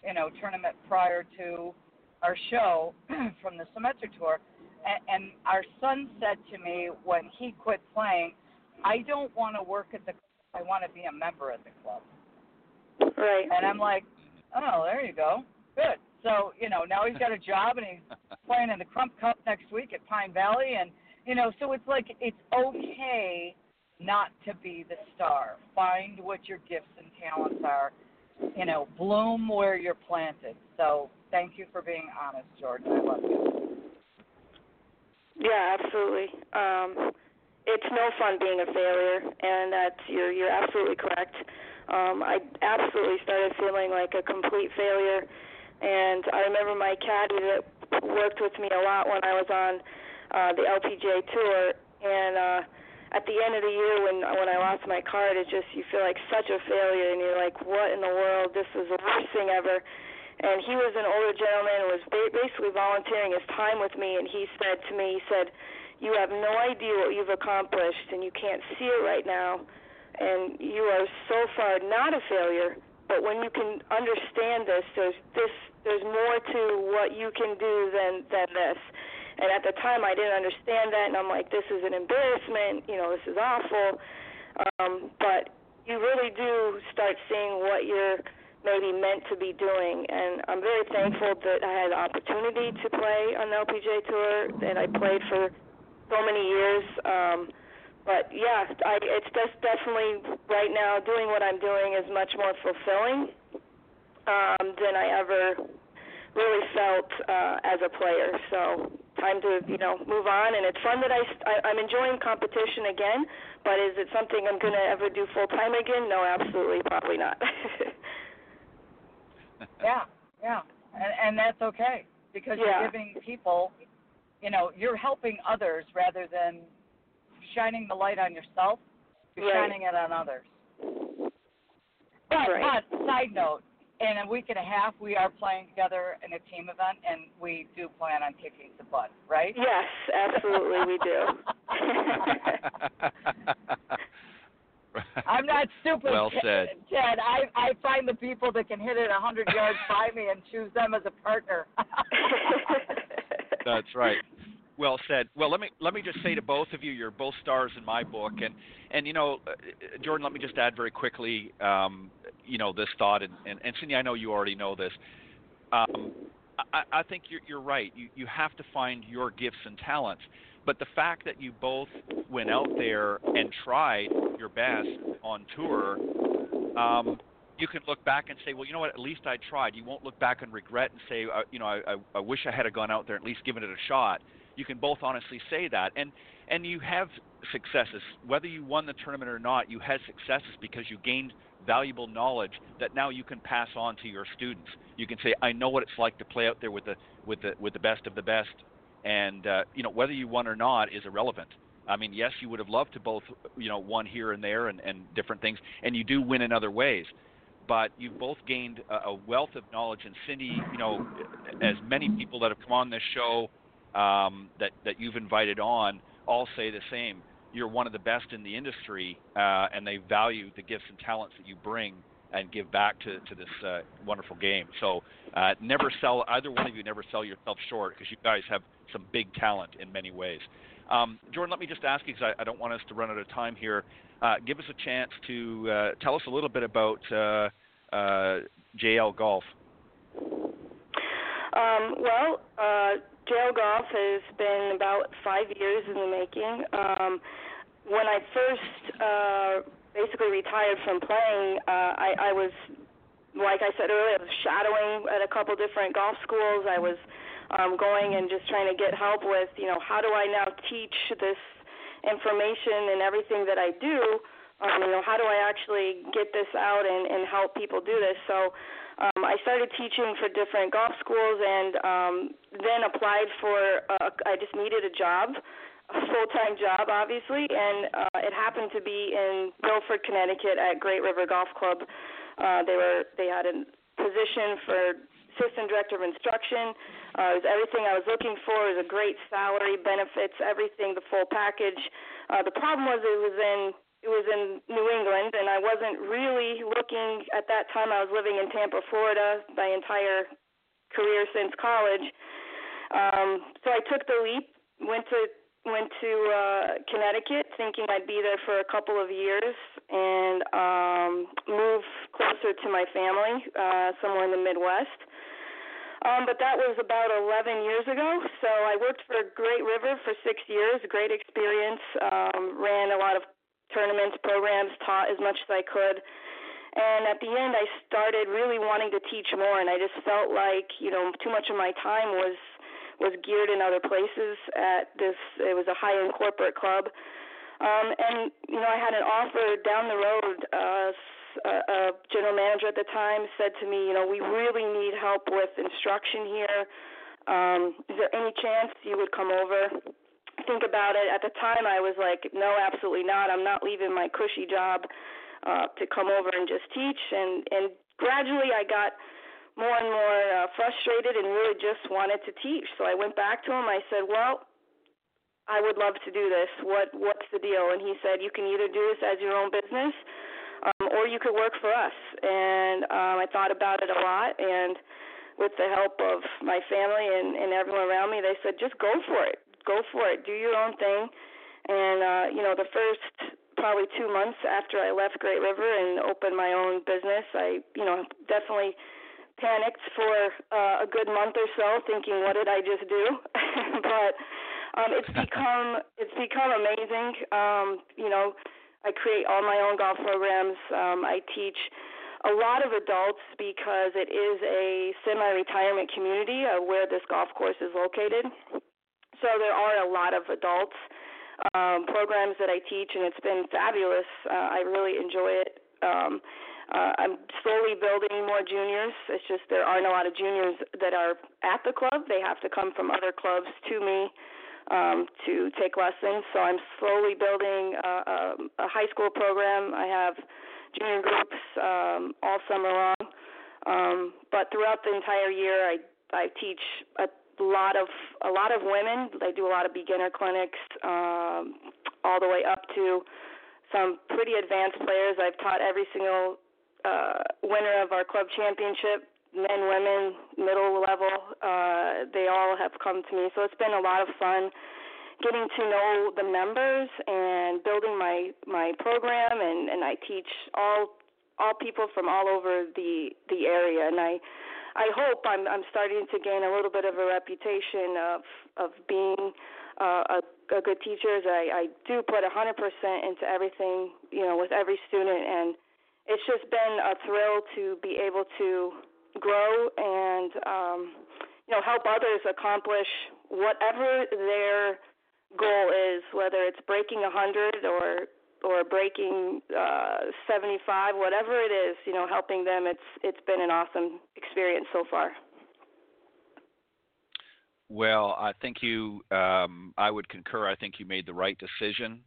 you know, tournament prior to our show [clears throat] from the Symetra Tour, and, and our son said to me when he quit playing, I don't want to work at the club. I want to be a member at the club. Right. And I'm like, oh, there you go. Good. So, you know, now he's got a job and he's [laughs] playing in the Crump Cup next week at Pine Valley. And, you know, so it's like it's okay not to be the star. Find what your gifts and talents are. You know, bloom where you're planted. So thank you for being honest, Jordan. I love you. Yeah, absolutely. Um, it's no fun being a failure, and that's you're you're absolutely correct. Um, I absolutely started feeling like a complete failure, and I remember my caddy that worked with me a lot when I was on uh, the LPGA tour, and uh, at the end of the year when when I lost my card, it just you feel like such a failure, and you're like, what in the world? This is the worst thing ever. And he was an older gentleman, was ba- basically volunteering his time with me, and he said to me, he said, "You have no idea what you've accomplished, and you can't see it right now, and you are so far not a failure. But when you can understand this, there's this, there's more to what you can do than than this." And at the time, I didn't understand that, and I'm like, "This is an embarrassment. You know, this is awful." Um, but you really do start seeing what you're maybe meant to be doing. And I'm very thankful that I had the opportunity to play on the LPGA tour, that I played for so many years. Um, but yeah, I, it's just definitely right now doing what I'm doing is much more fulfilling um, than I ever really felt uh, as a player. So time to you know move on, and it's fun that I, I I'm enjoying competition again. But is it something I'm going to ever do full time again? No, absolutely, probably not. [laughs] Yeah, yeah, and and that's okay because Yeah. you're giving people, you know, you're helping others rather than shining the light on yourself. You're Right. shining it on others. But, Right. but side note, in a week and a half, we are playing together in a team event, and we do plan on kicking some butt, right? yes, absolutely, we do. I'm not stupid. Well Ted. said. Ted, I I find the people that can hit it a hundred yards by me and choose them as a partner. That's right. Well said. Well, let me let me just say to both of you, you're both stars in my book, and and you know, uh, Jordan, let me just add very quickly, um, you know, this thought, and and, and Cindy, I know you already know this. Um, I, I think you're, you're right. You you have to find your gifts and talents, but the fact that you both went out there and tried your best on tour, um, you can look back and say, well, you know what? At least I tried. You won't look back and regret and say, uh, you know, I, I, I wish I had gone out there at least given it a shot. You can both honestly say that, and and you have successes. Whether you won the tournament or not, you had successes because you gained valuable knowledge that now you can pass on to your students. You can say, I know what it's like to play out there with the with the with the best of the best, and uh, you know whether you won or not is irrelevant. I mean, yes, you would have loved to both, you know, won here and there and, and different things, and you do win in other ways. But you've both gained a, a wealth of knowledge, and Cindy, you know, as many people that have come on this show um, that that you've invited on all say the same. You're one of the best in the industry, uh, and they value the gifts and talents that you bring and give back to to this uh, wonderful game. So uh, never sell either one of you. Never sell yourself short because you guys have some big talent in many ways. Um, Jordan, let me just ask you because I, I, don't want us to run out of time here. Uh, give us a chance to uh, tell us a little bit about uh, JL Golf. Um, well, JL Golf has been about five years in the making. Um, when I first uh, basically retired from playing, uh, I, I was, like I said earlier, I was shadowing at a couple different golf schools. I was um, going and just trying to get help with, you know, how do I now teach this information and everything that I do? Um, you know, how do I actually get this out and, and help people do this? So um, I started teaching for different golf schools and um, then applied for, uh, I just needed a job, a full time job, obviously, and uh, it happened to be in Milford, Connecticut at Great River Golf Club. Uh, they were they had a position for assistant director of instruction. Uh, it was everything I was looking for. It was a great salary, benefits, everything, the full package. Uh, the problem was it was in it was in New England, and I wasn't really looking at that time. I was living in Tampa, Florida, my entire career since college. Um, so I took the leap, went to went to uh, Connecticut, thinking I'd be there for a couple of years and um, move closer to my family, uh, somewhere in the Midwest. Um, but that was about 11 years ago. So I worked for Great River for six years, great experience. Um, ran a lot of tournaments, programs, taught as much as I could. And at the end, I started really wanting to teach more, and I just felt like you know too much of my time was was geared in other places. At this, it was a high-end corporate club, um, and you know I had an offer down the road. Uh, a, a general manager at the time said to me, you know, we really need help with instruction here. Um, is there any chance you would come over? Think about it. At the time, I was like, no, absolutely not. I'm not leaving my cushy job uh, to come over and just teach. And and gradually, I got more and more uh, frustrated and really just wanted to teach. So I went back to him. I said, well. I would love to do this. What what's the deal? And he said, you can either do this as your own business, um, or you could work for us. And um, I thought about it a lot, and with the help of my family and, and everyone around me, they said, just go for it go for it, do your own thing. And uh, you know, the first probably two months after I left Great River and opened my own business, I you know definitely panicked for uh, a good month or so, thinking, what did I just do? [laughs] but um, it's [laughs] become it's become amazing. Um, you know, I create all my own golf programs. Um, I teach a lot of adults because it is a semi-retirement community uh, where this golf course is located. So there are a lot of adults um, programs that I teach, and it's been fabulous. Uh, I really enjoy it. Um, uh, I'm slowly building more juniors. It's just there aren't a lot of juniors that are at the club. They have to come from other clubs to me um, to take lessons. So I'm slowly building a, a, a high school program. I have junior groups um, all summer long. Um, but throughout the entire year, I I teach a lot of a lot of women. They do a lot of beginner clinics, um, all the way up to some pretty advanced players. I've taught every single uh, winner of our club championship, men, women, middle level. Uh, they all have come to me, so it's been a lot of fun getting to know the members and building my my program. And and I teach all all people from all over the the area, and I I hope I'm I'm starting to gain a little bit of a reputation of of being uh, a, a good teacher. I, I do put 100% into everything, you know, with every student, and it's just been a thrill to be able to grow and um, you know help others accomplish whatever their goal is, whether it's breaking a hundred or or breaking uh, 75, whatever it is, you know, helping them. It's it's been an awesome experience so far. Well, I think you. Um, I would concur. I think you made the right decision.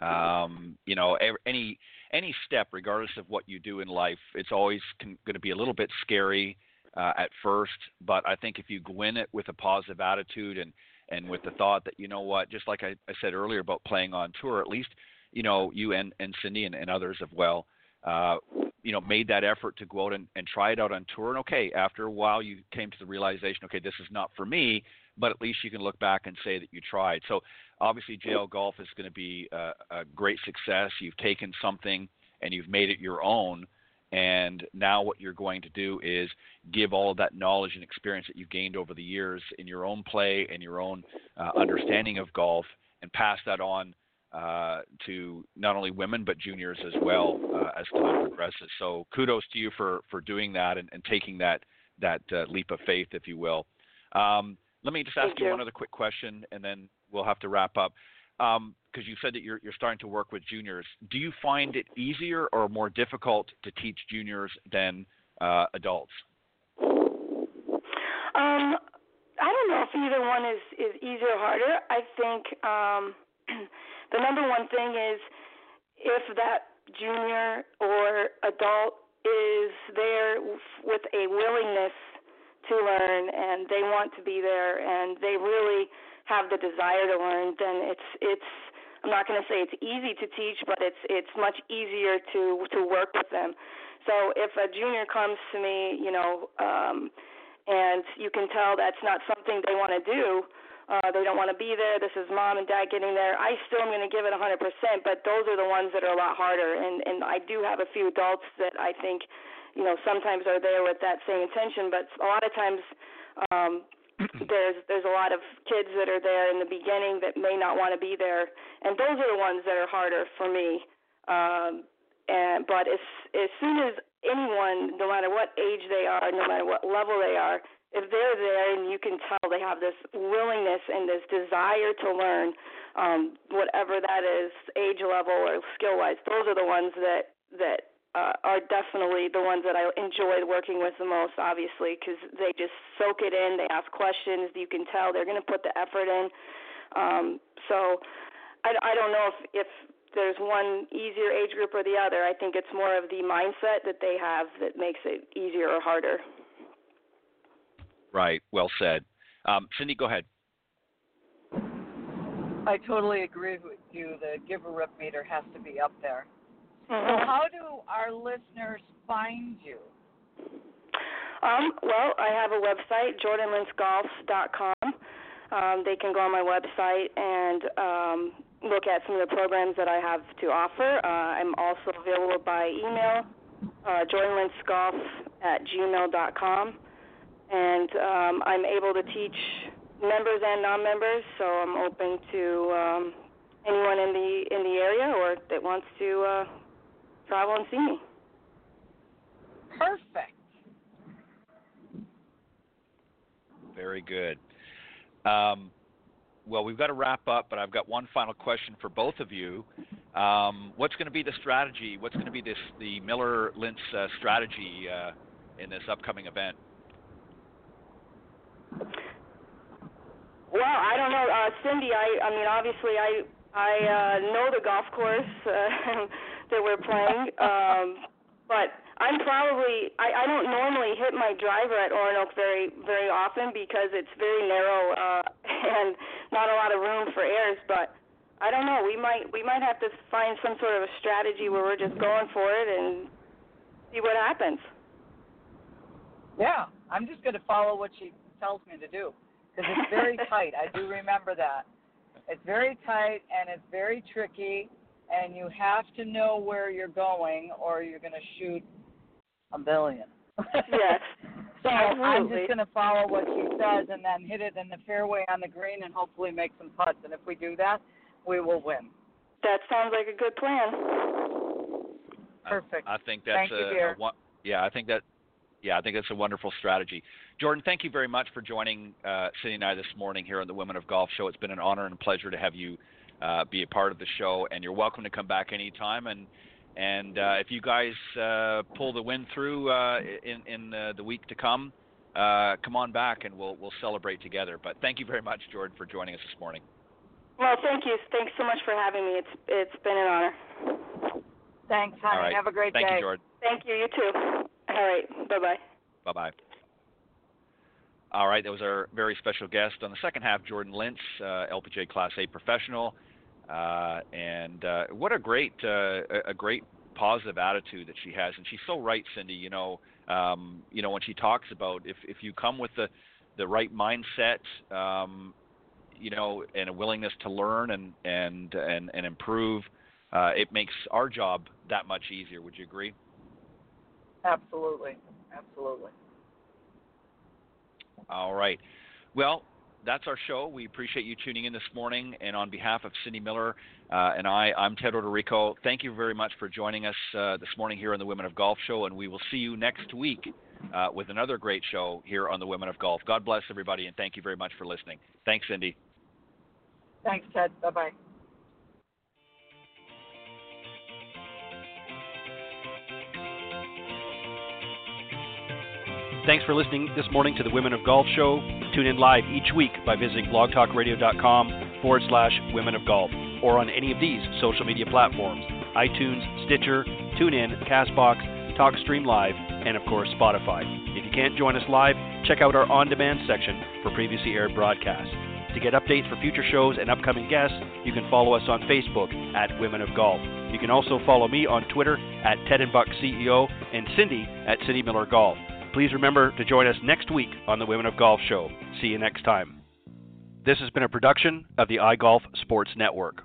Um, you know, any any step, regardless of what you do in life, it's always going to be a little bit scary uh, at first. But I think if you go in it with a positive attitude and and with the thought that you know what, just like I, I said earlier about playing on tour, at least you know, you and, and Cindy and, and others have well, uh, you know, made that effort to go out and, and try it out on tour. And okay, after a while, you came to the realization, okay, this is not for me. But at least you can look back and say that you tried. So obviously, JL Golf is going to be a, a great success. You've taken something and you've made it your own. And now what you're going to do is give all of that knowledge and experience that you've gained over the years in your own play and your own uh, understanding of golf and pass that on uh, to not only women but juniors as well uh, as time progresses. So kudos to you for for doing that and, and taking that that uh, leap of faith, if you will. Um, Let me just ask you, you. one other quick question, and then we'll have to wrap up. Because you said that you're you're starting to work with juniors. Do you find it easier or more difficult to teach juniors than uh, adults? Um, I don't know if either one is is easier or harder. I think um, the number one thing is if that junior or adult is there with a willingness to learn and they want to be there and they really have the desire to learn, then it's it's I'm not going to say it's easy to teach, but it's it's much easier to to work with them. So if a junior comes to me, you know, um, and you can tell that's not something they want to do. Uh, they don't want to be there. This is mom and dad getting there. I still am going to give it 100%, but those are the ones that are a lot harder. And and I do have a few adults that I think, you know, sometimes are there with that same intention, but a lot of times um, [clears throat] there's there's a lot of kids that are there in the beginning that may not want to be there, and those are the ones that are harder for me. Um, and but as as soon as anyone, no matter what age they are, no matter what level they are, if they're there and you can tell they have this willingness and this desire to learn, um, whatever that is, age level or skill wise, those are the ones that that uh, are definitely the ones that I enjoy working with the most, obviously, because they just soak it in. They ask questions. You can tell they're going to put the effort in. Um, so I, I don't know if, if there's one easier age group or the other. I think it's more of the mindset that they have that makes it easier or harder. Right. Well said. Um, Cindy, go ahead. I totally agree with you. The Give a Rip meter has to be up there. So, how do our listeners find you? Um, well, I have a website, jordanlintzgolf.com. Um, they can go on my website and um, look at some of the programs that I have to offer. Uh, I'm also available by email, uh, jordanlinsgolf at gmail.com. And um, I'm able to teach members and non-members, so I'm open to um, anyone in the in the area or that wants to uh, travel and see me. Perfect. Very good. Um, well, we've got to wrap up, but I've got one final question for both of you. Um, what's going to be the strategy? What's going to be this the Miller Lintz uh, strategy uh, in this upcoming event? Well, I don't know, uh, Cindy. I, I mean, obviously, I, I uh, know the golf course [laughs] uh, that we're playing, um, but I'm probably, I, I don't normally hit my driver at Oronoque very, very often because it's very narrow uh, [laughs] and not a lot of room for airs. But I don't know. We might, we might have to find some sort of a strategy where we're just going for it and see what happens. Yeah, I'm just going to follow what she tells me to do because it's [laughs] very tight. I do remember that. It's very tight and it's very tricky, and you have to know where you're going or you're going to shoot a billion. Yes. [laughs] so I'm just going to follow what she says and then hit it in the fairway on the green and hopefully make some putts. And if we do that, we will win. That sounds like a good plan. Perfect. I, I think that's Thank you, a, dear. a one, yeah. I think that yeah, I think that's a wonderful strategy. Jordan, thank you very much for joining uh, Cindy and I this morning here on the Women of Golf Show. It's been an honor and a pleasure to have you uh, be a part of the show, and you're welcome to come back anytime. And and uh, if you guys uh, pull the win through uh, in in uh, the week to come, uh, come on back and we'll we'll celebrate together. But thank you very much, Jordan, for joining us this morning. Well, thank you. Thanks so much for having me. It's it's been an honor. Thanks, honey. All right. Have a great thank day. Thank you, Jordan. Thank you. You too. All right. Bye bye. Bye bye. All right, that was our very special guest on the second half, Jordan Lintz, uh, LPGA Class A professional, uh, and uh, what a great, uh, a- a great positive attitude that she has, and she's so right, Cindy. You know, um, you know when she talks about if if you come with the the right mindset, um, you know, and a willingness to learn and and and, and improve, uh, it makes our job that much easier. Would you agree? Absolutely. Absolutely. All right. Well, that's our show. We appreciate you tuning in this morning. And on behalf of Cindy Miller uh, and I, I'm Ted Odorico. Thank you very much for joining us uh, this morning here on the Women of Golf Show. And we will see you next week uh, with another great show here on the Women of Golf. God bless everybody, and thank you very much for listening. Thanks, Cindy. Thanks, Ted. Bye bye. Thanks for listening this morning to the Women of Golf Show. Tune in live each week by visiting blogtalkradio.com forward slash Women of Golf or on any of these social media platforms iTunes, Stitcher, TuneIn, Castbox, TalkStream Live, and of course Spotify. If you can't join us live, check out our on demand section for previously aired broadcasts. To get updates for future shows and upcoming guests, you can follow us on Facebook at Women of Golf. You can also follow me on Twitter at Ted and Buck CEO and Cindy at Cindy Miller Golf. Please remember to join us next week on the Women of Golf Show. See you next time. This has been a production of the iGolf Sports Network.